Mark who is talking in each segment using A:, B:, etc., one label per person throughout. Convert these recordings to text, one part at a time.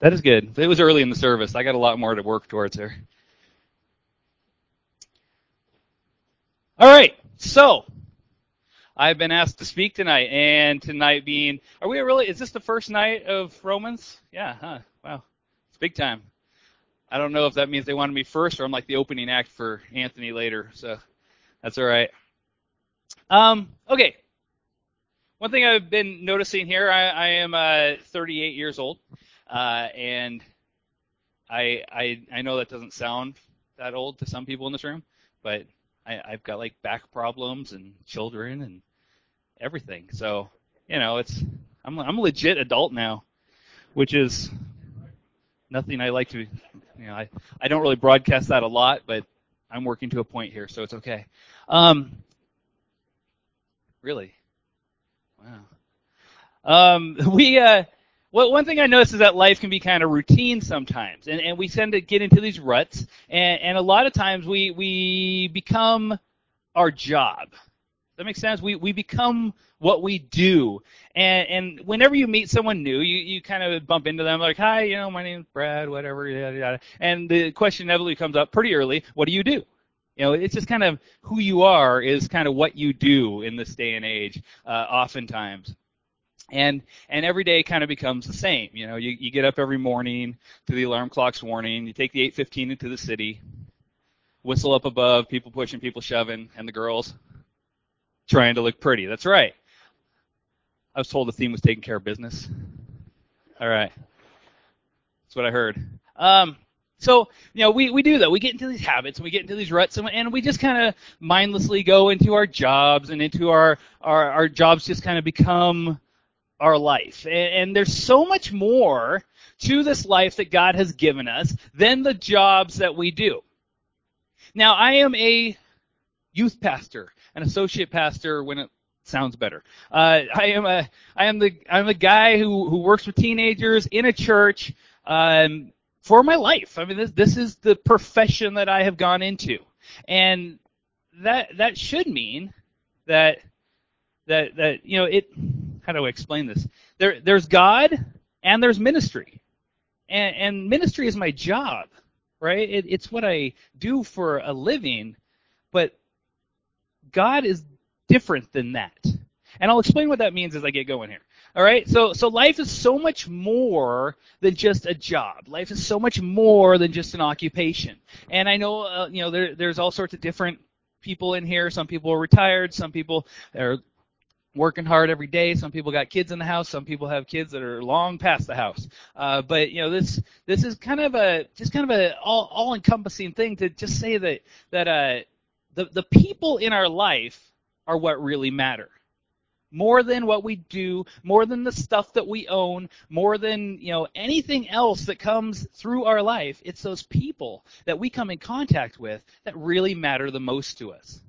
A: That is good. It was early in the service. I got a lot more to work towards here. All right. So, I've been asked to speak tonight, and tonight being, are we really, is this the first night of Romans? Yeah, huh? Wow. It's big time. I don't know if that means they wanted me first or I'm like the opening act for Anthony later, so that's all right. Um, okay. One thing I've been noticing here, I, I am uh, 38 years old, uh, and I, I I know that doesn't sound that old to some people in this room, but I, I've got like back problems and children and everything. So, you know, it's I'm I'm a legit adult now, which is nothing I like to you know, I I don't really broadcast that a lot, but I'm working to a point here, so it's okay. Um really? Wow. Um we uh well, one thing I notice is that life can be kind of routine sometimes, and, and we tend to get into these ruts, and, and a lot of times we we become our job that makes sense. We we become what we do, and and whenever you meet someone new, you you kind of bump into them like, hi, you know, my name's Brad, whatever, yada yada, and the question inevitably comes up pretty early. What do you do? You know, it's just kind of who you are is kind of what you do in this day and age, uh, oftentimes. And and every day kind of becomes the same. You know, you, you get up every morning to the alarm clock's warning. You take the 8:15 into the city, whistle up above, people pushing, people shoving, and the girls trying to look pretty. That's right. I was told the theme was taking care of business. All right. That's what I heard. Um, so, you know, we, we do that. We get into these habits and we get into these ruts and, and we just kind of mindlessly go into our jobs and into our, our, our jobs just kind of become our life. And, and there's so much more to this life that God has given us than the jobs that we do. Now, I am a youth pastor an associate pastor when it sounds better. Uh, I am a I am the I'm a guy who who works with teenagers in a church um, for my life. I mean this this is the profession that I have gone into, and that that should mean that that that you know it. How do I explain this? There there's God and there's ministry, and, and ministry is my job, right? It, it's what I do for a living, but God is different than that. And I'll explain what that means as I get going here. All right? So so life is so much more than just a job. Life is so much more than just an occupation. And I know uh, you know there there's all sorts of different people in here. Some people are retired, some people are working hard every day. Some people got kids in the house. Some people have kids that are long past the house. Uh, but you know, this this is kind of a just kind of a all all encompassing thing to just say that that uh, the, the people in our life are what really matter. More than what we do, more than the stuff that we own, more than, you know, anything else that comes through our life, it's those people that we come in contact with that really matter the most to us.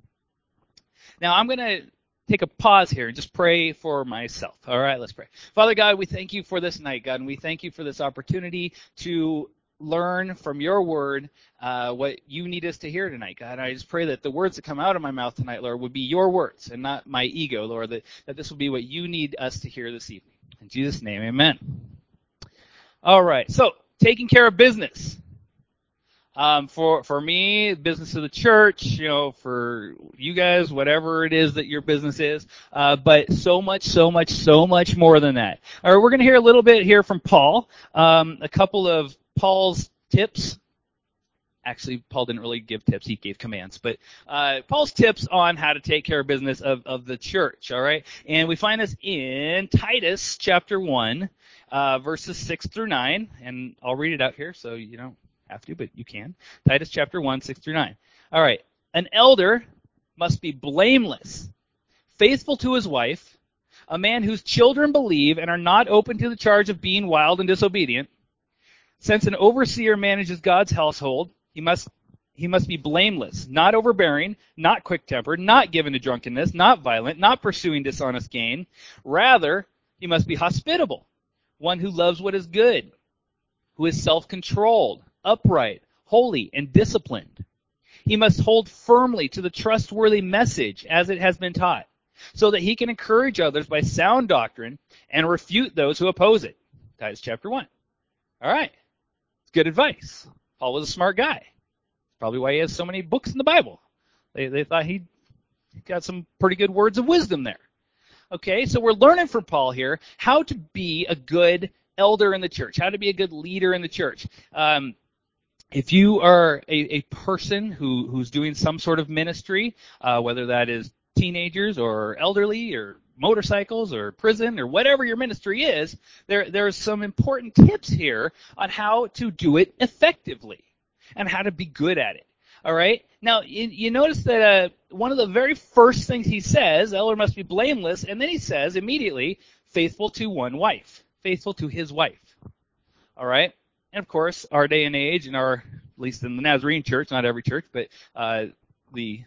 A: Now, I'm to take a pause here and just pray for myself. All right, let's pray. Father God, we thank you for this night, God, and we thank you for this opportunity to learn from your word uh, what you need us to hear tonight, God. I just pray that the words that come out of my mouth tonight, Lord, would be your words and not my ego, Lord, that, that this will be what you need us to hear this evening. In Jesus' name, amen. All right, so taking care of business. Um, for for me, business of the church, you know, for you guys, whatever it is that your business is, uh, but so much, so much, so much more than that. All right, we're going to hear a little bit here from Paul, um, a couple of Paul's tips. Actually, Paul didn't really give tips; he gave commands. But uh, Paul's tips on how to take care of business of, of the church. All right, and we find this in Titus chapter one, uh, verses six through nine, and I'll read it out here, so you don't have to, but you can. Titus chapter one, six through nine. All right, an elder must be blameless, faithful to his wife, a man whose children believe and are not open to the charge of being wild and disobedient since an overseer manages God's household, he must he must be blameless, not overbearing, not quick-tempered, not given to drunkenness, not violent, not pursuing dishonest gain. Rather, he must be hospitable, one who loves what is good, who is self-controlled, upright, holy, and disciplined. He must hold firmly to the trustworthy message as it has been taught, so that he can encourage others by sound doctrine and refute those who oppose it. Titus chapter 1. All right. Good advice. Paul was a smart guy. Probably why he has so many books in the Bible. They, they thought he got some pretty good words of wisdom there. Okay, so we're learning from Paul here how to be a good elder in the church, how to be a good leader in the church. Um, if you are a, a person who, who's doing some sort of ministry, uh, whether that is teenagers or elderly or motorcycles or prison or whatever your ministry is, there there's some important tips here on how to do it effectively and how to be good at it. All right. Now you, you notice that uh, one of the very first things he says, elder must be blameless, and then he says immediately, faithful to one wife, faithful to his wife. All right. And of course, our day and age, and our at least in the Nazarene church, not every church, but uh, the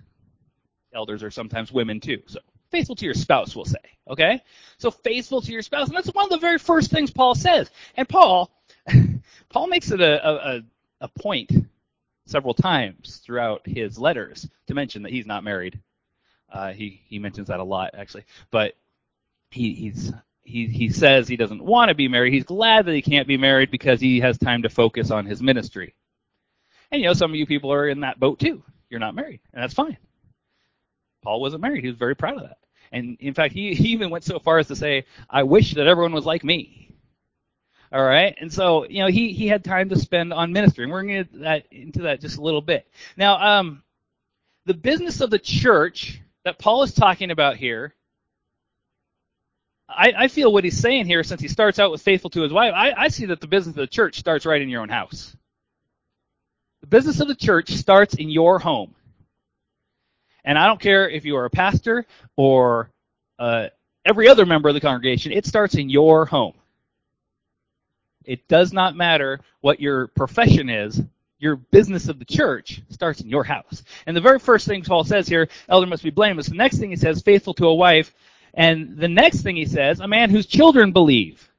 A: elders are sometimes women too. So faithful to your spouse, we'll say. Okay? So faithful to your spouse. And that's one of the very first things Paul says. And Paul, Paul makes it a, a, a point several times throughout his letters to mention that he's not married. Uh, he, he mentions that a lot, actually. But he, he's, he, he says he doesn't want to be married. He's glad that he can't be married because he has time to focus on his ministry. And you know, some of you people are in that boat too. You're not married, and that's fine. Paul wasn't married. He was very proud of that. And in fact, he, he even went so far as to say, I wish that everyone was like me. All right. And so, you know, he, he had time to spend on ministry. And we're going to get that, into that just a little bit. Now, um, the business of the church that Paul is talking about here, I, I feel what he's saying here, since he starts out with faithful to his wife, I, I see that the business of the church starts right in your own house. The business of the church starts in your home. And I don't care if you are a pastor or uh, every other member of the congregation, it starts in your home. It does not matter what your profession is. Your business of the church starts in your house. And the very first thing Paul says here, elder must be blameless. The next thing he says, faithful to a wife. And the next thing he says, a man whose children believe.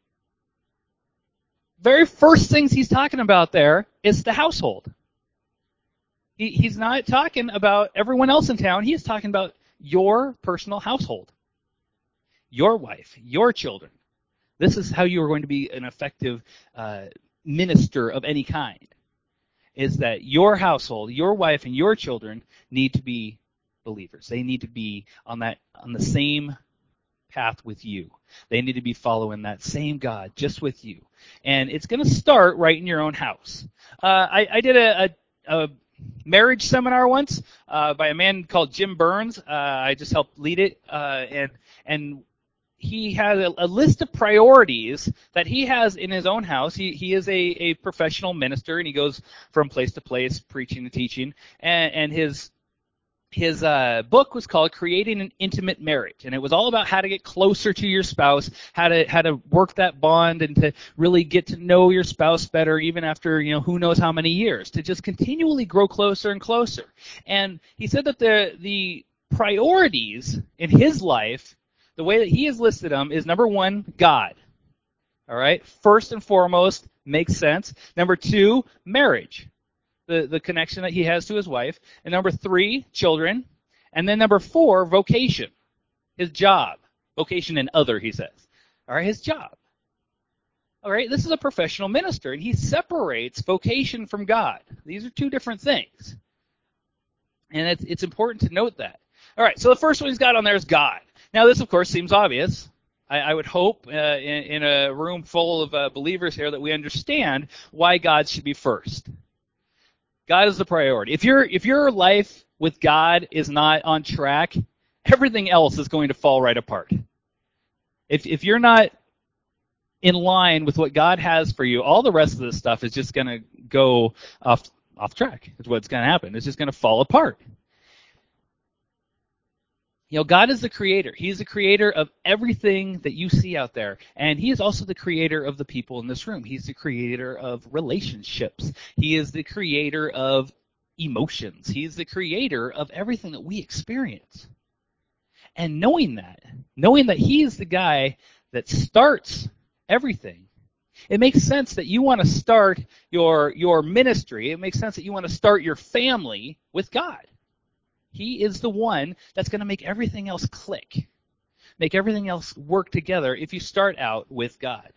A: Very first things he's talking about there is the household. He, he's not talking about everyone else in town. He's talking about your personal household, your wife, your children. This is how you are going to be an effective uh, minister of any kind. Is that your household, your wife, and your children need to be believers. They need to be on that on the same path with you. They need to be following that same God just with you. And it's going to start right in your own house. Uh, I, I did a, a, a marriage seminar once uh, by a man called Jim Burns. Uh, I just helped lead it, uh, and and he has a, a, list of priorities that he has in his own house. He he is a, a professional minister, and he goes from place to place preaching and teaching. And, and his his uh, book was called Creating an Intimate Marriage, and it was all about how to get closer to your spouse, how to how to work that bond, and to really get to know your spouse better, even after you know who knows how many years, to just continually grow closer and closer. And he said that the the priorities in his life, the way that he has listed them, is number one, God. All right, first and foremost, makes sense. Number two, marriage the, the connection that he has to his wife. And number three, children. And then number four, vocation, his job. Vocation and other, he says. All right, his job. All right, this is a professional minister, and he separates vocation from God. These are two different things. And it's, it's important to note that. All right, so the first one he's got on there is God. Now, this, of course, seems obvious. I, I would hope uh, in, in, a room full of uh, believers here that we understand why God should be first. God is the priority. If your if your life with God is not on track, everything else is going to fall right apart. If if you're not in line with what God has for you, all the rest of this stuff is just going to go off off track. Is what's going to happen. It's just going to fall apart. You know, God is the creator. He's the creator of everything that you see out there. And He is also the creator of the people in this room. He's the creator of relationships. He is the creator of emotions. He's the creator of everything that we experience. And knowing that, knowing that He is the guy that starts everything, it makes sense that you want to start your, your ministry. It makes sense that you want to start your family with God. He is the one that's going to make everything else click, make everything else work together if you start out with God.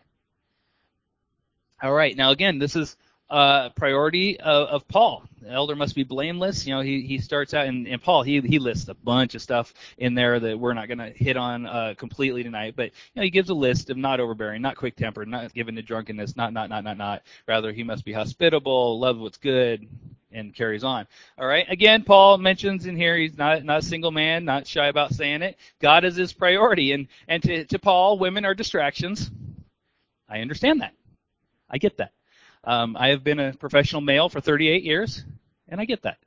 A: All right. Now again, this is uh, priority of, of Paul. The elder must be blameless. You know, he, he starts out, and, and Paul, he, he lists a bunch of stuff in there that we're not going to hit on uh, completely tonight, but, you know, he gives a list of not overbearing, not quick tempered, not given to drunkenness, not, not, not, not, not. Rather, he must be hospitable, love what's good, and carries on. All right. Again, Paul mentions in here he's not not a single man, not shy about saying it. God is his priority, and and to to Paul, women are distractions. I understand that. I get that. Um, I have been a professional male for 38 years, and I get that.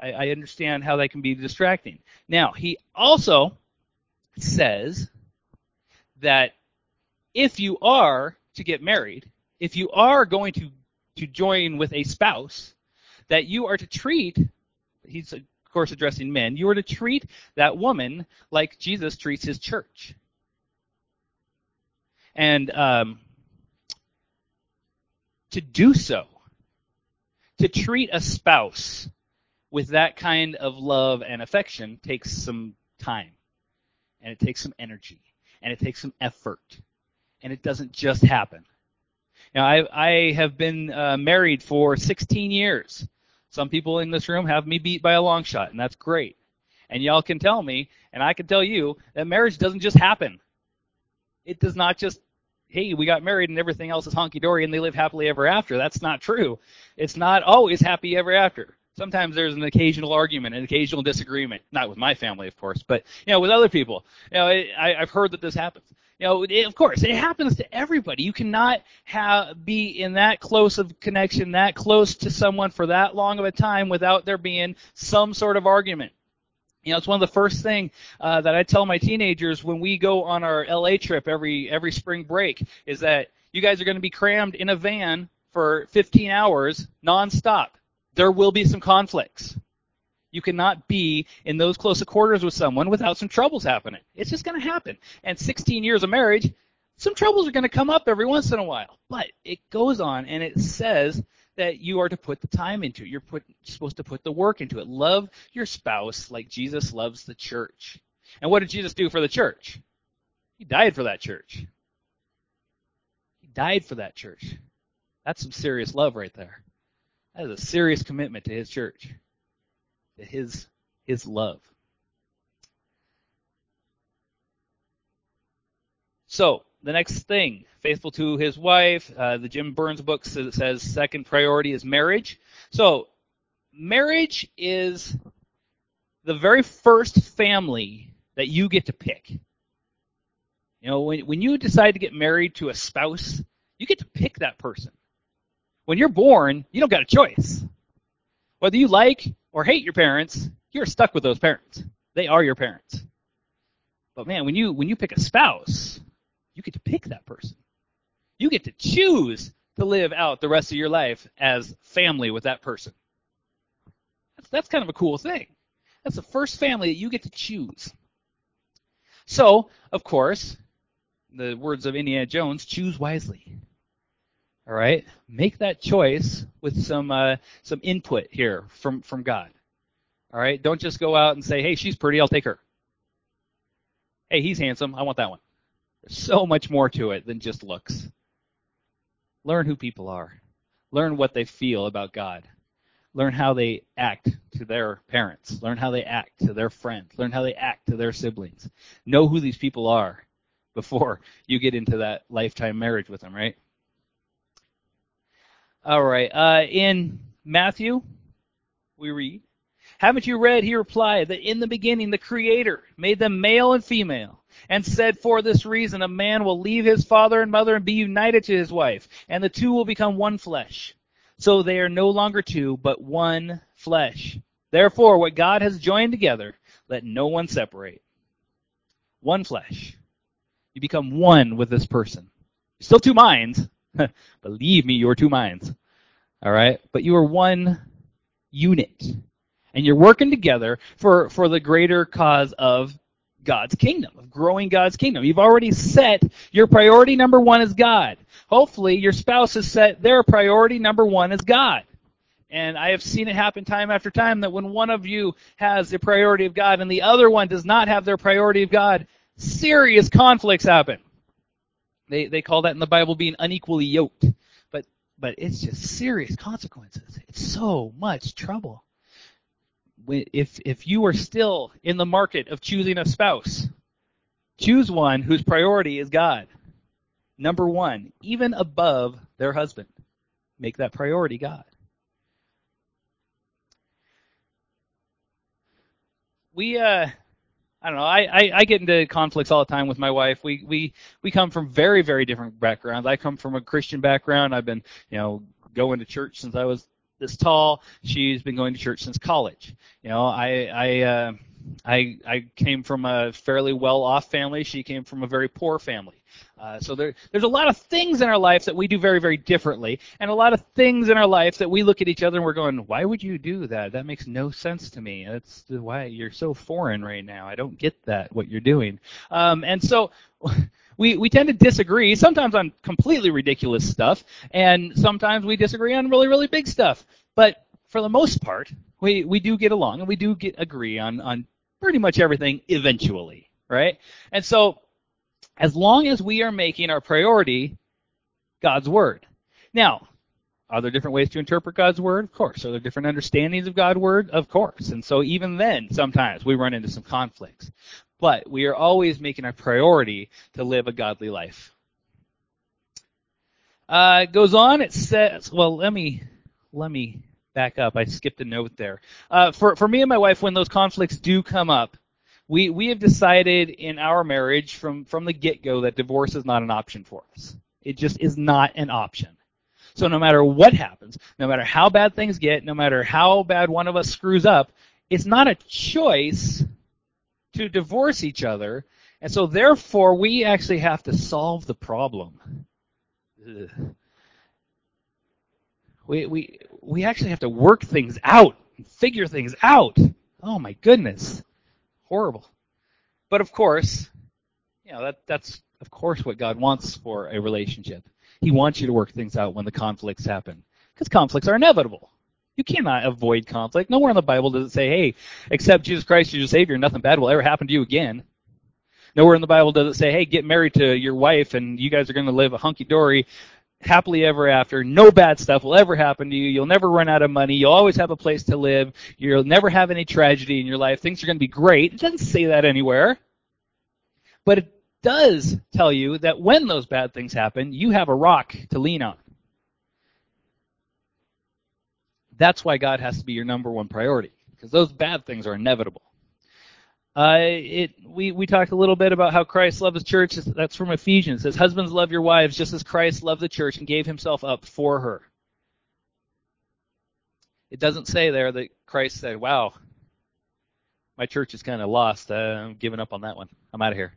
A: I, I understand how that can be distracting. Now, he also says that if you are to get married, if you are going to, to join with a spouse, that you are to treat, he's of course addressing men, you are to treat that woman like Jesus treats his church. And um, to do so, to treat a spouse with that kind of love and affection takes some time, and it takes some energy, and it takes some effort, and it doesn't just happen. Now, I, I have been uh, married for 16 years. Some people in this room have me beat by a long shot, and that's great. And y'all can tell me, and I can tell you, that marriage doesn't just happen. It does not just hey, we got married and everything else is honky dory and they live happily ever after. That's not true. It's not always happy ever after. Sometimes there's an occasional argument, an occasional disagreement. Not with my family, of course, but you know, with other people. You know, I, I've heard that this happens. You know, it, of course, it happens to everybody. You cannot have be in that close of connection, that close to someone for that long of a time without there being some sort of argument. You know, it's one of the first thing uh, that I tell my teenagers when we go on our LA trip every every spring break is that you guys are going to be crammed in a van for 15 hours nonstop. There will be some conflicts. You cannot be in those close quarters with someone without some troubles happening. It's just going to happen. And 16 years of marriage, some troubles are going to come up every once in a while. But it goes on and it says that you are to put the time into. It. You're put, supposed to put the work into it. Love your spouse like Jesus loves the church. And what did Jesus do for the church? He died for that church. He died for that church. That's some serious love right there. That is a serious commitment to his church, his his love. So, the next thing, faithful to his wife. Uh, the Jim Burns book says second priority is marriage. So, marriage is the very first family that you get to pick. You know, when, when you decide to get married to a spouse, you get to pick that person. When you're born, you don't got a choice. Whether you like or hate your parents, you're stuck with those parents. They are your parents. But man, when you when you pick a spouse, you get to pick that person. You get to choose to live out the rest of your life as family with that person. That's, that's kind of a cool thing. That's the first family that you get to choose. So, of course, the words of Indiana Jones, choose wisely. All right, make that choice with some uh, some input here from from God. All right, don't just go out and say, "Hey, she's pretty, I'll take her." Hey, he's handsome, I want that one. There's so much more to it than just looks. Learn who people are. Learn what they feel about God. Learn how they act to their parents. Learn how they act to their friends. Learn how they act to their siblings. Know who these people are before you get into that lifetime marriage with them, right? All right. Uh, in Matthew, we read, Haven't you read, he replied, that in the beginning the Creator made them male and female? and said, For this reason, a man will leave his father and mother and be united to his wife, and the two will become one flesh. So they are no longer two, but one flesh. Therefore, what God has joined together, let no one separate. One flesh. You become one with this person. Still two minds. Believe me, you're two minds. All right? But you are one unit. And you're working together for, for the greater cause of God's kingdom, of growing God's kingdom. You've already set your priority number one is God. Hopefully your spouse has set their priority number one is God. And I have seen it happen time after time that when one of you has the priority of God and the other one does not have their priority of God, serious conflicts happen. They, they call that in the Bible being unequally yoked. But but it's just serious consequences. It's so much trouble. If if you are still in the market of choosing a spouse, choose one whose priority is God. Number one, even above their husband. Make that priority God. We uh I don't know. I, I, I get into conflicts all the time with my wife. We we we come from very very different backgrounds. I come from a Christian background. I've been you know going to church since I was this tall. She's been going to church since college. You know, I I uh, I I came from a fairly well off family. She came from a very poor family. Uh, so there, there's a lot of things in our life that we do very, very differently, and a lot of things in our life that we look at each other and we're going, "Why would you do that? That makes no sense to me. That's why you're so foreign right now. I don't get that what you're doing." Um, and so. We, we tend to disagree sometimes on completely ridiculous stuff, and sometimes we disagree on really really big stuff. But for the most part, we, we do get along and we do get agree on on pretty much everything eventually, right? And so as long as we are making our priority God's Word. Now, are there different ways to interpret God's Word? Of course. Are there different understandings of God's Word? Of course. And so even then, sometimes we run into some conflicts. But we are always making our priority to live a godly life. Uh, it goes on, it says, well, let me, let me back up. I skipped a note there. Uh, for, for me and my wife, when those conflicts do come up, we we have decided in our marriage from from the get go that divorce is not an option for us. It just is not an option. So no matter what happens, no matter how bad things get, no matter how bad one of us screws up, it's not a choice to divorce each other. And so therefore we actually have to solve the problem. Ugh. We we we actually have to work things out, figure things out. Oh my goodness horrible. But of course, you know, that, that's of course what God wants for a relationship. He wants you to work things out when the conflicts happen. Because conflicts are inevitable. You cannot avoid conflict. Nowhere in the Bible does it say, hey, accept Jesus Christ as your Savior, nothing bad will ever happen to you again. Nowhere in the Bible does it say, hey, get married to your wife and you guys are going to live a hunky dory happily ever after. No bad stuff will ever happen to you. You'll never run out of money. You'll always have a place to live. You'll never have any tragedy in your life. Things are going to be great. It doesn't say that anywhere. But it does tell you that when those bad things happen, you have a rock to lean on. That's why God has to be your number one priority, because those bad things are inevitable. Uh, it we we talked a little bit about how Christ loved the church. That's from Ephesians. It says, "Husbands, love your wives just as Christ loved the church and gave himself up for her." It doesn't say there that Christ said, "Wow, my church is kind of lost. I'm giving up on that one. I'm out of here."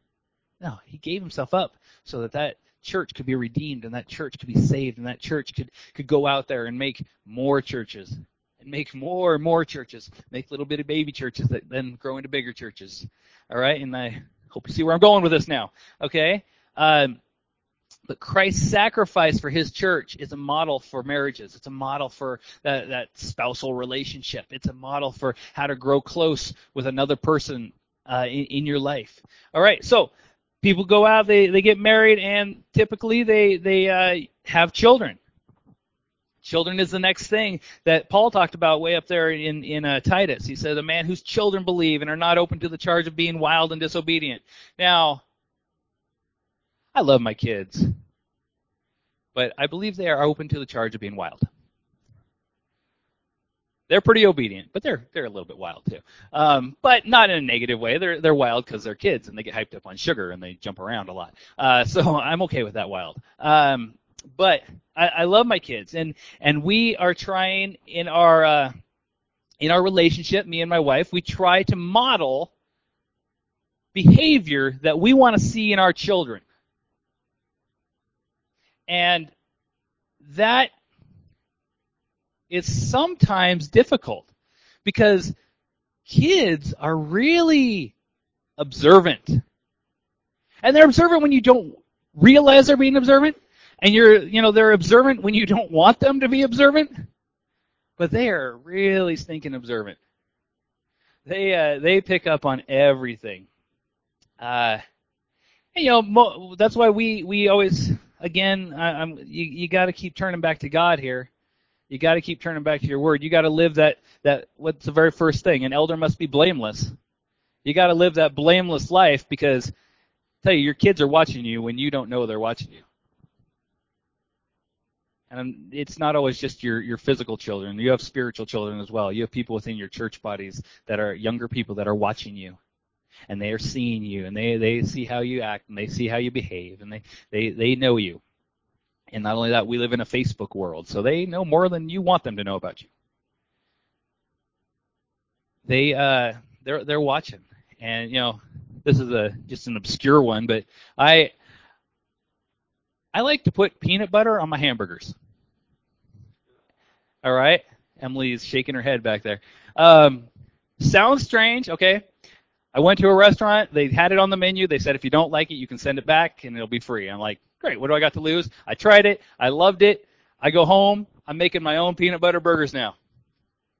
A: No, he gave himself up so that that church could be redeemed and that church could be saved and that church could could go out there and make more churches and make more and more churches, make little bitty baby churches that then grow into bigger churches. All right, and I hope you see where I'm going with this now. Okay, um, but Christ's sacrifice for His church is a model for marriages. It's a model for that, that spousal relationship. It's a model for how to grow close with another person uh, in, in your life. All right, so people go out, they they get married, and typically they they uh, have children. Children is the next thing that Paul talked about way up there in in uh, Titus. He said, "A man whose children believe and are not open to the charge of being wild and disobedient." Now, I love my kids, but I believe they are open to the charge of being wild. They're pretty obedient, but they're they're a little bit wild too. Um, but not in a negative way. They're they're wild because they're kids and they get hyped up on sugar and they jump around a lot. Uh, so I'm okay with that wild. Um, but I, I love my kids, and and we are trying in our uh, in our relationship, me and my wife, we try to model behavior that we want to see in our children, and that is sometimes difficult because kids are really observant. And they're observant when you don't realize they're being observant and you're, you know, they're observant when you don't want them to be observant, but they are really stinking observant. They uh, they pick up on everything. Uh, and, you know, mo- that's why we we always again, I, I'm you, you got to keep turning back to God here. You got to keep turning back to your word. You got to live that that what's the very first thing? An elder must be blameless. You got to live that blameless life because tell you your kids are watching you when you don't know they're watching you. And it's not always just your your physical children. You have spiritual children as well. You have people within your church bodies that are younger people that are watching you. And they are seeing you. And they they see how you act and they see how you behave and they they they know you. And not only that we live in a facebook world so they know more than you want them to know about you. They uh they're they're watching. And you know this is a just an obscure one but i i like to put peanut butter on my hamburgers all right Emily is shaking her head back there um sounds strange okay I went to a restaurant. They had it on the menu. They said if you don't like it, you can send it back and it'll be free. I'm like, great. What do I got to lose? I tried it. I loved it. I go home. I'm making my own peanut butter burgers now.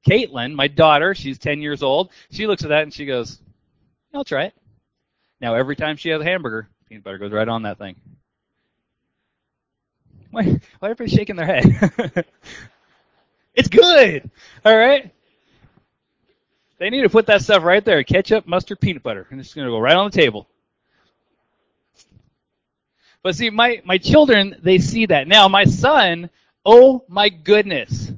A: Caitlin, my daughter, she's 10 years old. She looks at that and she goes, I'll try it. Now every time she has a hamburger, peanut butter goes right on that thing. Why, why are everybody shaking their head? it's good. All right. They need to put that stuff right there. Ketchup, mustard, peanut butter. And it's going to go right on the table. But see, my, my children, they see that. Now, my son, oh my goodness.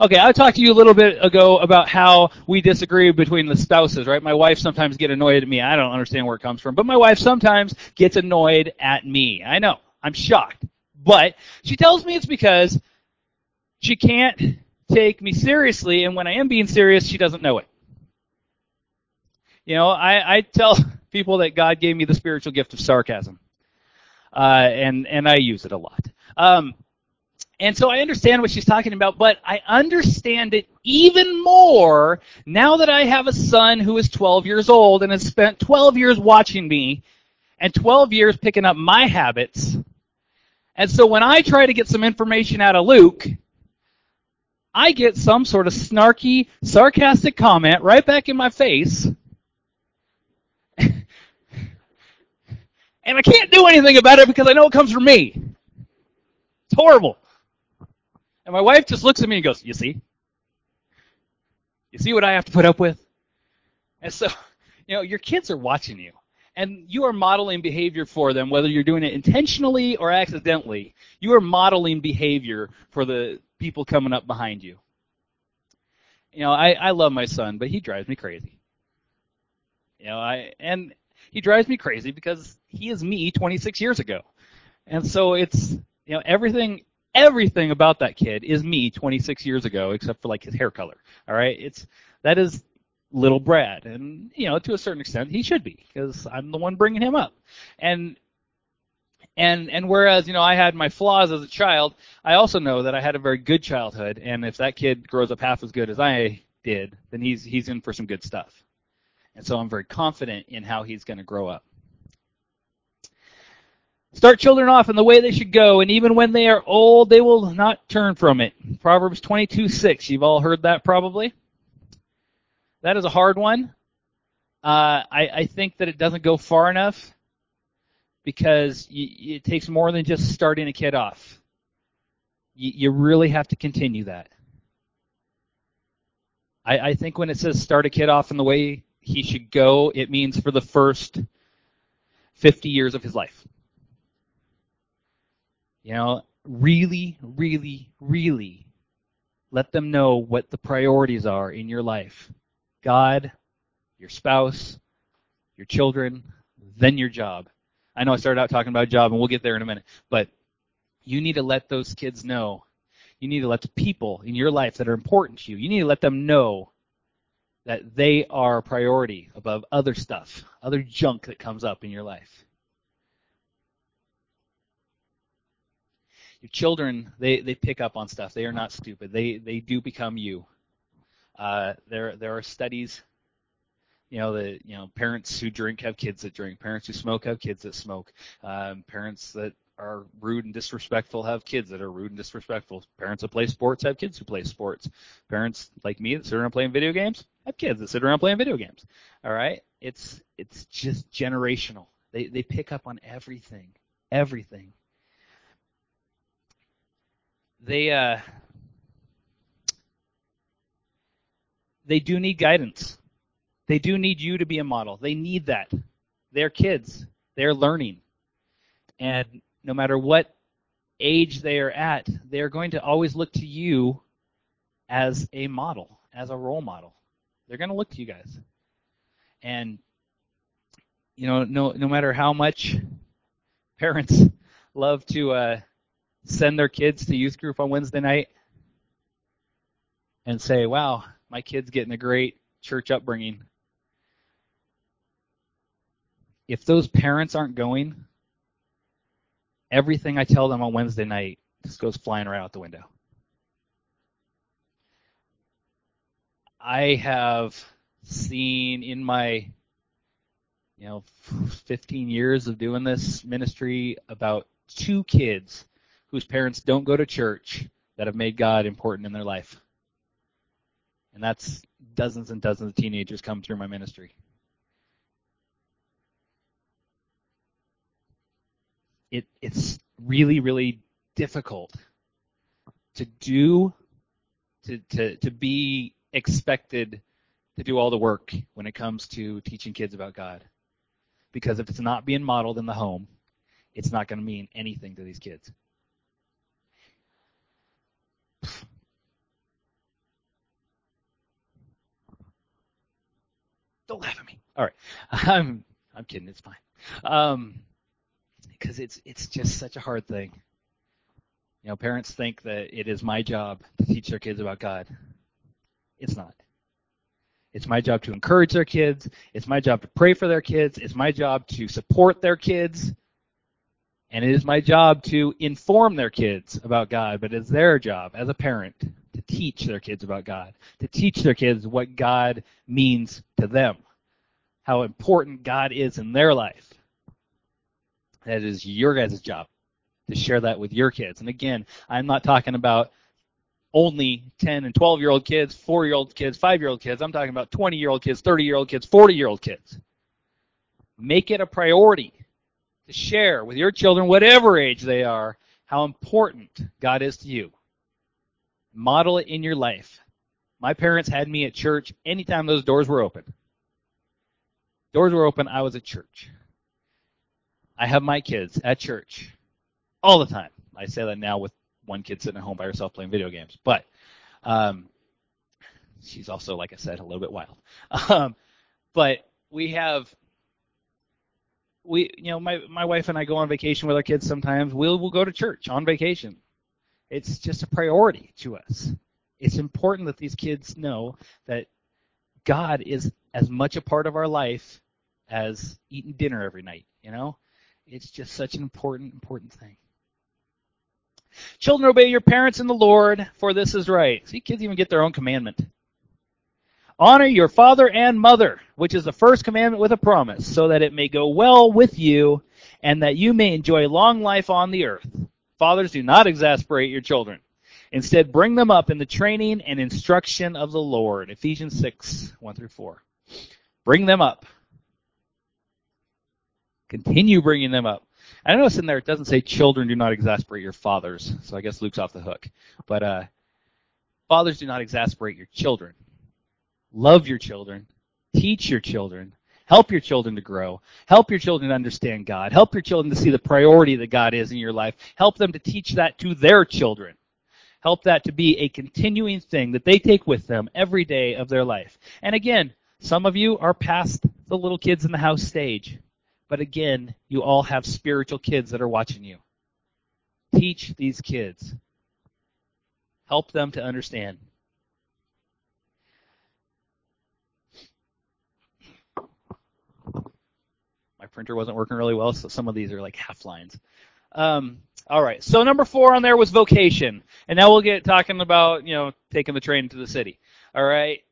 A: Okay, I talked to you a little bit ago about how we disagree between the spouses, right? My wife sometimes get annoyed at me. I don't understand where it comes from. But my wife sometimes gets annoyed at me. I know. I'm shocked. But she tells me it's because she can't take me seriously, and when I am being serious, she doesn't know it. You know, I, I tell people that God gave me the spiritual gift of sarcasm, uh, and and I use it a lot. Um, and so I understand what she's talking about, but I understand it even more now that I have a son who is 12 years old and has spent 12 years watching me and 12 years picking up my habits. And so when I try to get some information out of Luke, I get some sort of snarky, sarcastic comment right back in my face and I can't do anything about it because I know it comes from me. It's horrible. And my wife just looks at me and goes, You see? You see what I have to put up with? And so, you know, your kids are watching you. And you are modeling behavior for them, whether you're doing it intentionally or accidentally. You are modeling behavior for the people coming up behind you. You know, I, I love my son, but he drives me crazy. You know, I and he drives me crazy because he is me 26 years ago. And so it's, you know, everything, everything about that kid is me 26 years ago, except for like his hair color. All right. It's, that is little Brad. And, you know, to a certain extent, he should be because I'm the one bringing him up. And, and, and whereas, you know, I had my flaws as a child, I also know that I had a very good childhood. And if that kid grows up half as good as I did, then he's, he's in for some good stuff. And so I'm very confident in how he's going to grow up. Start children off in the way they should go, and even when they are old, they will not turn from it. Proverbs 22:6. You've all heard that probably. That is a hard one. Uh, I, I, think that it doesn't go far enough because you, it takes more than just starting a kid off. You, you really have to continue that. I, I think when it says start a kid off in the way he should go, it means for the first 50 years of his life. You know, really, really, really let them know what the priorities are in your life God, your spouse, your children, then your job. I know I started out talking about a job, and we'll get there in a minute, but you need to let those kids know. You need to let the people in your life that are important to you, you need to let them know that they are a priority above other stuff, other junk that comes up in your life. Your children, they, they pick up on stuff. They are not stupid. They they do become you. Uh, there there are studies, you know, the you know parents who drink have kids that drink. Parents who smoke have kids that smoke. Um, parents that are rude and disrespectful have kids that are rude and disrespectful. Parents that play sports have kids who play sports. Parents like me that sit around playing video games have kids that sit around playing video games. All right? It's it's just generational. They they pick up on everything. Everything. they uh, they do need guidance. They do need you to be a model. They need that. They're kids. They're learning. And no matter what age they are at, they're going to always look to you as a model, as a role model. They're going to look to you guys. And you know, no no matter how much parents love to uh, send their kids to youth group on Wednesday night and say, "Wow, my kid's getting a great church upbringing." If those parents aren't going, everything I tell them on Wednesday night just goes flying right out the window. I have seen in my you know 15 years of doing this ministry about two kids whose parents don't go to church that have made God important in their life. And that's dozens and dozens of teenagers come through my ministry. It, it's really, really difficult to do, to, to, to be expected to do all the work when it comes to teaching kids about God. Because if it's not being modeled in the home, it's not going to mean anything to these kids. Don't laugh at me. All right, I'm I'm kidding. It's fine. Um, because it's it's just such a hard thing. You know, parents think that it is my job to teach their kids about God. It's not. It's my job to encourage their kids. It's my job to pray for their kids. It's my job to support their kids. And it is my job to inform their kids about God, but it's their job as a parent to teach their kids about God, to teach their kids what God means to them, how important God is in their life. That is your guys' job to share that with your kids. And again, I'm not talking about only 10 and 12 year old kids, 4 year old kids, 5 year old kids. I'm talking about 20 year old kids, 30 year old kids, 40 year old kids. Make it a priority to share with your children, whatever age they are, how important God is to you. Model it in your life. My parents had me at church anytime those doors were open. Doors were open, I was at church. I have my kids at church all the time. I say that now with one kid sitting at home by herself playing video games. But um, she's also, like I said, a little bit wild. Um, but we have we you know my my wife and I go on vacation with our kids sometimes. We'll we'll go to church on vacation. It's just a priority to us. It's important that these kids know that God is as much a part of our life as eating dinner every night, you know? It's just such an important important thing. Children, obey your parents in the Lord, for this is right. See, kids even get their own commandment. Honor your father and mother, which is the first commandment with a promise, so that it may go well with you and that you may enjoy long life on the earth. Fathers, do not exasperate your children. Instead, bring them up in the training and instruction of the Lord. Ephesians 6, 1 through 4. Bring them up. Continue bringing them up. I notice in there it doesn't say children do not exasperate your fathers, so I guess Luke's off the hook. But uh, fathers do not exasperate your children. Love your children. Teach your children. Help your children to grow. Help your children to understand God. Help your children to see the priority that God is in your life. Help them to teach that to their children. Help that to be a continuing thing that they take with them every day of their life. And again, some of you are past the little kids in the house stage. But again, you all have spiritual kids that are watching you. Teach these kids. Help them to understand. My printer wasn't working really well, so some of these are like half lines. Um, all right. So number four on there was vocation, and now we'll get talking about you know taking the train to the city. All right,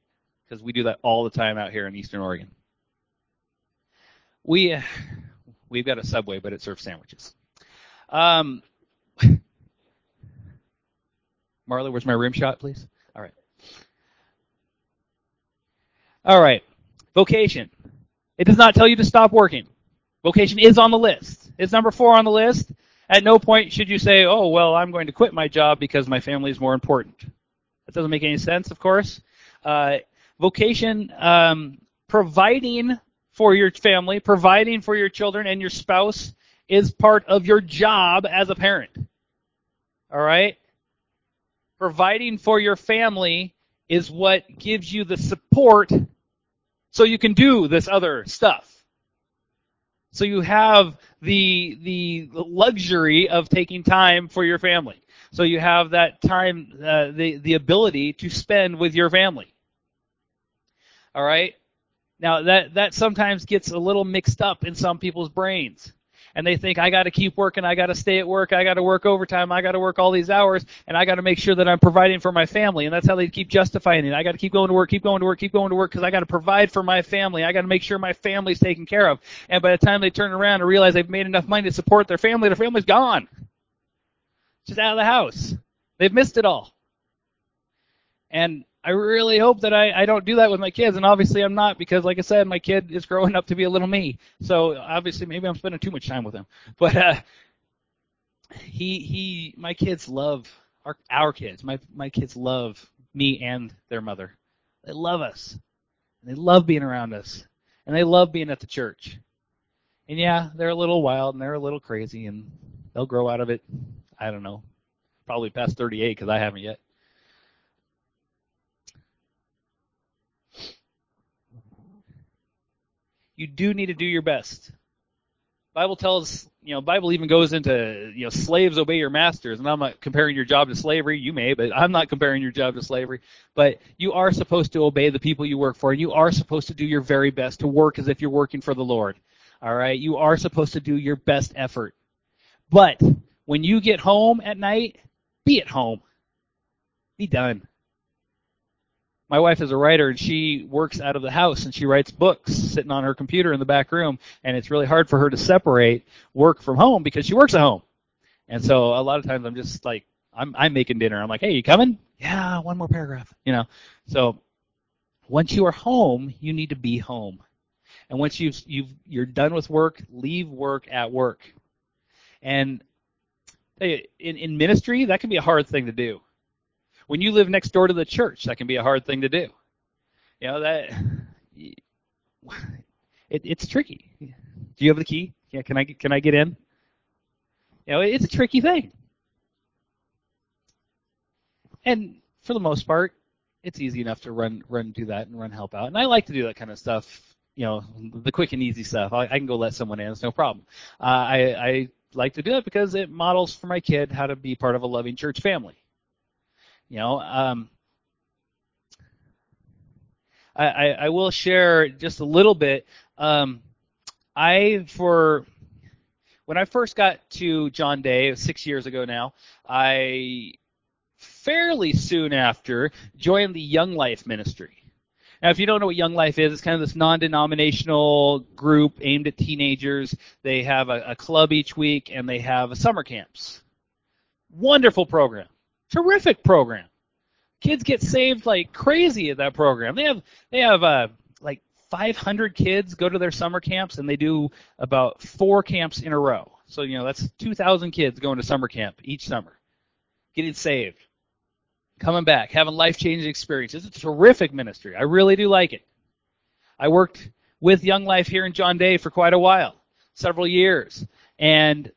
A: because we do that all the time out here in Eastern Oregon we we've got a Subway, but it serves sandwiches. Um, Marla, where's my rim shot, please? All right. All right. Vocation. It does not tell you to stop working. Vocation is on the list. It's number four on the list. At no point should you say, "Oh, well, I'm going to quit my job because my family is more important." That doesn't make any sense, of course. Uh, vocation, um, providing for your family, providing for your children and your spouse is part of your job as a parent. All right? Providing for your family is what gives you the support so you can do this other stuff. So you have the the luxury of taking time for your family. So you have that time, uh, the the ability to spend with your family. All right. Now that that sometimes gets a little mixed up in some people's brains and they think I got to keep working, I got to stay at work, I got to work overtime, I got to work all these hours, and I got to make sure that I'm providing for my family. And that's how they keep justifying it. I got to keep going to work, keep going to work, keep going to work because I got to provide for my family. I got to make sure my family's taken care of. And by the time they turn around and realize they've made enough money to support their family, their family's gone. Just out of the house. They've missed it all. And I really hope that I, I don't do that with my kids, and obviously I'm not because, like I said, my kid is growing up to be a little me. So obviously maybe I'm spending too much time with him. But uh, he he my kids love our our kids. My my kids love me and their mother. They love us. They love being around us, and they love being at the church. And yeah, they're a little wild and they're a little crazy, and they'll grow out of it. I don't know, probably past 38 because I haven't yet. You do need to do your best. Bible tells, you know, Bible even goes into, you know, slaves obey your masters, and I'm not comparing your job to slavery. You may, but I'm not comparing your job to slavery. But you are supposed to obey the people you work for, and you are supposed to do your very best to work as if you're working for the Lord. All right, you are supposed to do your best effort. But when you get home at night, be at home. Be done my wife is a writer and she works out of the house and she writes books sitting on her computer in the back room and it's really hard for her to separate work from home because she works at home. And so a lot of times I'm just like I'm I'm making dinner. I'm like, "Hey, you coming?" "Yeah, one more paragraph." You know. So once you are home, you need to be home. And once you've you've you're done with work, leave work at work. And in in ministry, that can be a hard thing to do when you live next door to the church, that can be a hard thing to do. You know that it, it's tricky. Do you have the key? Yeah, can I can I get in? You know, it's a tricky thing. And for the most part, it's easy enough to run run do that and run help out. And I like to do that kind of stuff. You know, the quick and easy stuff. I, I can go let someone in. It's no problem. Uh, I I like to do that because it models for my kid how to be part of a loving church family. You know, um, I, I, I will share just a little bit. Um, I for when I first got to John Day six years ago now, I fairly soon after joined the Young Life Ministry. Now, if you don't know what Young Life is, it's kind of this non-denominational group aimed at teenagers. They have a, a club each week, and they have summer camps. Wonderful program terrific program. Kids get saved like crazy at that program. They have they have uh, like 500 kids go to their summer camps, and they do about four camps in a row. So you know that's 2,000 kids going to summer camp each summer, getting saved, coming back, having life-changing experiences. It's a terrific ministry. I really do like it. I worked with Young Life here in John Day for quite a while, several years, and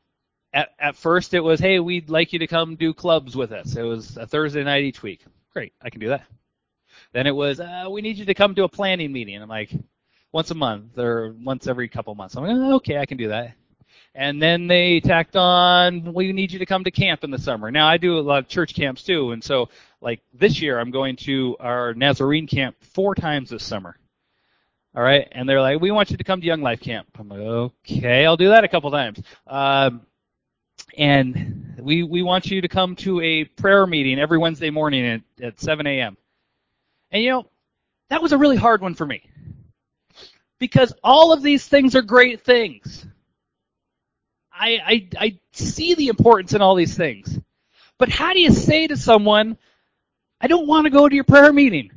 A: at, at first it was, hey, we'd like you to come do clubs with us. It was a Thursday night each week. Great, I can do that. Then it was, uh, we need you to come to a planning meeting. I'm like, once a month or once every couple months. I'm like, okay, I can do that. And then they tacked on, we need you to come to camp in the summer. Now I do a lot of church camps too, and so like this year I'm going to our Nazarene camp four times this summer. All right, and they're like, we want you to come to Young Life Camp. I'm like, okay, I'll do that a couple times. Um, and we we want you to come to a prayer meeting every Wednesday morning at, at 7 a.m. And you know, that was a really hard one for me. Because all of these things are great things. I, I, I see the importance in all these things. But how do you say to someone, I don't want to go to your prayer meeting?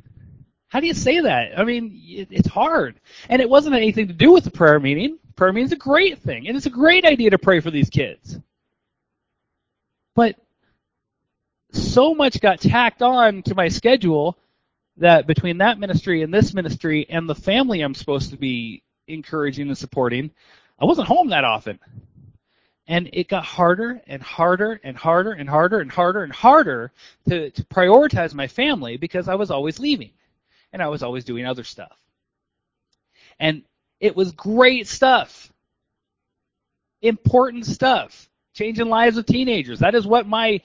A: How do you say that? I mean, it, it's hard. And it wasn't anything to do with the prayer meeting. Prayer meeting is a great thing. And it's a great idea to pray for these kids. But so much got tacked on to my schedule that between that ministry and this ministry and the family I'm supposed to be encouraging and supporting, I wasn't home that often. And it got harder and harder and harder and harder and harder and harder to, to prioritize my family because I was always leaving and I was always doing other stuff. And it was great stuff. Important stuff. Changing lives of teenagers. That is what my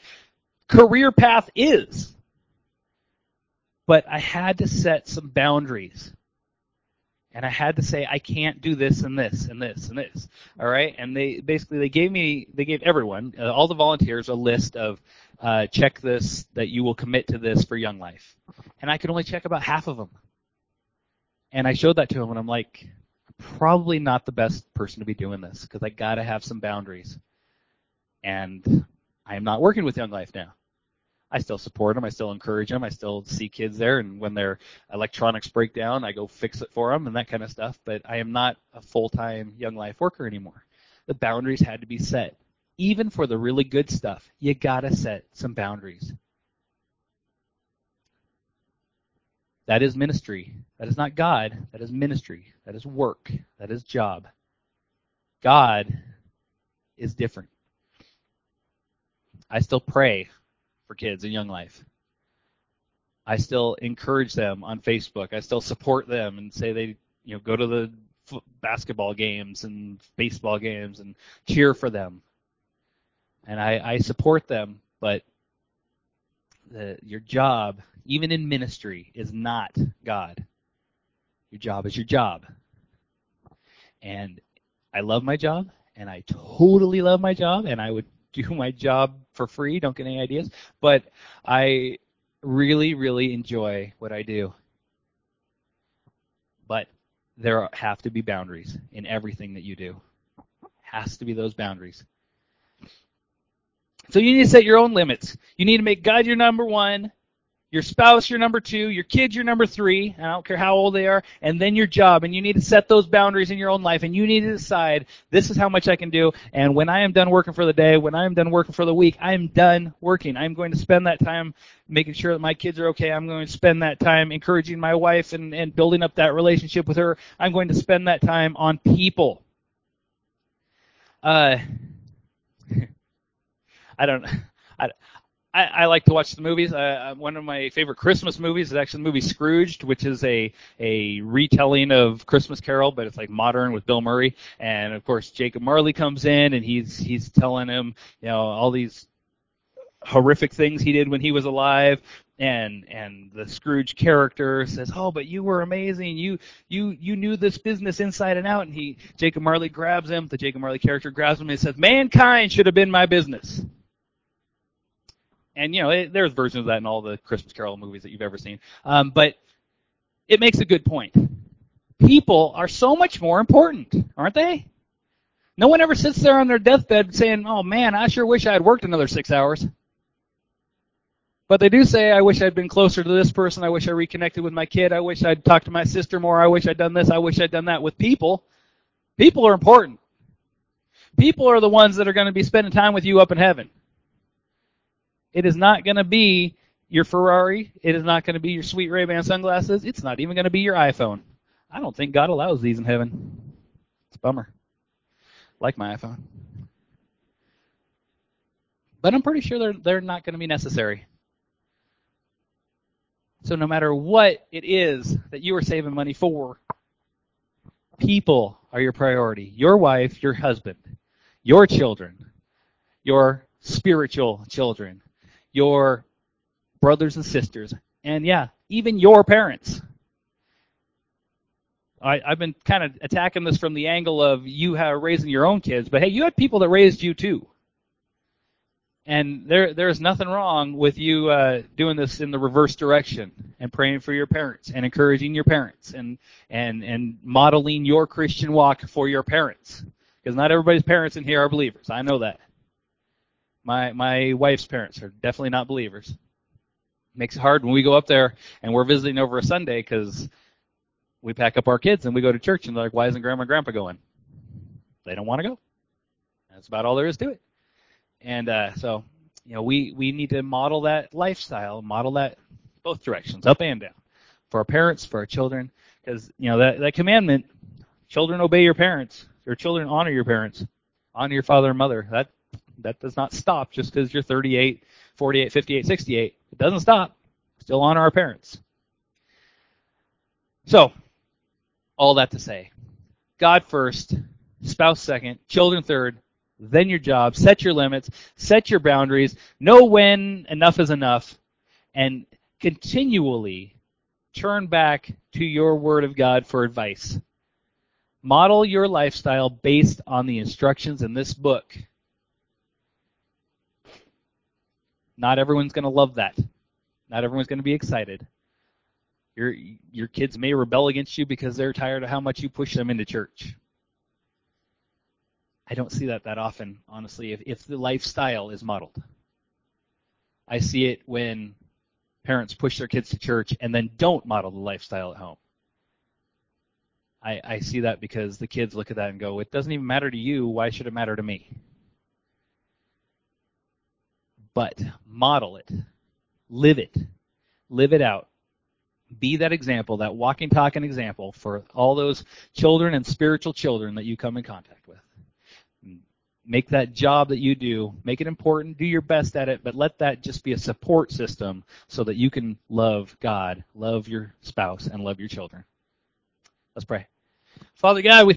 A: career path is. But I had to set some boundaries. And I had to say I can't do this and this and this and this. All right? And they basically they gave me they gave everyone uh, all the volunteers a list of uh, check this that you will commit to this for Young Life. And I could only check about half of them. And I showed that to him and I'm like probably not the best person to be doing this because I got to have some boundaries. And I am not working with Young Life now. I still support them. I still encourage them. I still see kids there, and when their electronics break down, I go fix it for them and that kind of stuff. But I am not a full-time Young Life worker anymore. The boundaries had to be set. Even for the really good stuff, you gotta set some boundaries. That is ministry. That is not God. That is ministry. That is work. That is job. God is different. I still pray for kids in Young Life. I still encourage them on Facebook. I still support them and say they, you know, go to the f- basketball games and baseball games and cheer for them. And I, I support them, but the, your job, even in ministry, is not God. Your job is your job. And I love my job, and I totally love my job, and I would do my job for free. Don't get any ideas. But I really, really enjoy what I do. But there have to be boundaries in everything that you do. Has to be those boundaries. So you need to set your own limits. You need to make God your number one your spouse your number two, your kids your number three, I don't care how old they are, and then your job. And you need to set those boundaries in your own life and you need to decide this is how much I can do. And when I am done working for the day, when I am done working for the week, I am done working. I'm going to spend that time making sure that my kids are okay. I'm going to spend that time encouraging my wife and, and building up that relationship with her. I'm going to spend that time on people. Uh, I don't, I, I, I like to watch the movies. Uh, one of my favorite Christmas movies is actually the movie Scrooged, which is a a retelling of Christmas Carol, but it's like modern with Bill Murray. And of course, Jacob Marley comes in and he's he's telling him, you know, all these horrific things he did when he was alive and and the Scrooge character says, "Oh, but you were amazing. You you you knew this business inside and out." And he Jacob Marley grabs him. The Jacob Marley character grabs him and says, "Mankind should have been my business." And you know it, there's versions of that in all the Christmas Carol movies that you've ever seen. Um, but it makes a good point. People are so much more important, aren't they? No one ever sits there on their deathbed saying, "Oh man, I sure wish I had worked another six hours." But they do say, "I wish I'd been closer to this person. I wish I reconnected with my kid. I wish I'd talked to my sister more. I wish I'd done this. I wish I'd done that." With people, people are important. People are the ones that are going to be spending time with you up in heaven. It is not going to be your Ferrari. It is not going to be your sweet Ray-Ban sunglasses. It's not even going to be your iPhone. I don't think God allows these in heaven. It's a bummer. Like my iPhone. But I'm pretty sure they're they're not going to be necessary. So no matter what it is that you are saving money for, people are your priority. Your wife, your husband, your children, your spiritual children, your brothers and sisters, and yeah, even your parents. I, I've been kind of attacking this from the angle of you have raising your own kids, but hey, you had people that raised you too. And there, there's nothing wrong with you uh, doing this in the reverse direction and praying for your parents and encouraging your parents and and and modeling your Christian walk for your parents. Because not everybody's parents in here are believers. I know that. My my wife's parents are definitely not believers. Makes it hard when we go up there and we're visiting over a Sunday because we pack up our kids and we go to church and they're like, "Why isn't Grandma and Grandpa going?" They don't want to go. That's about all there is to it. And uh, so, you know, we, we need to model that lifestyle, model that both directions, up and down, for our parents, for our children, because, you know, that, that commandment, children obey your parents, your children honor your parents, honor your father and mother, that, that does not stop just because you're 38, 48, 58, 68. It doesn't stop. Still honor our parents. So, all that to say, God first, spouse second, children third, then your job, set your limits, set your boundaries, know when enough is enough, and continually turn back to your Word of God for advice. Model your lifestyle based on the instructions in this book. Not everyone's going to love that. Not everyone's going to be excited. Your your kids may rebel against you because they're tired of how much you push them into church. I don't see that that often, honestly, if, if the lifestyle is modeled. I see it when parents push their kids to church and then don't model the lifestyle at home. I, I see that because the kids look at that and go, it doesn't even matter to you. Why should it matter to me? But model it, live it, live it out. Be that example, that walking, talking example for all those children and spiritual children that you come in contact with. Make that job that you do, make it important, do your best at it, but let that just be a support system so that you can love God, love your spouse, and love your children. Let's pray. Father God, we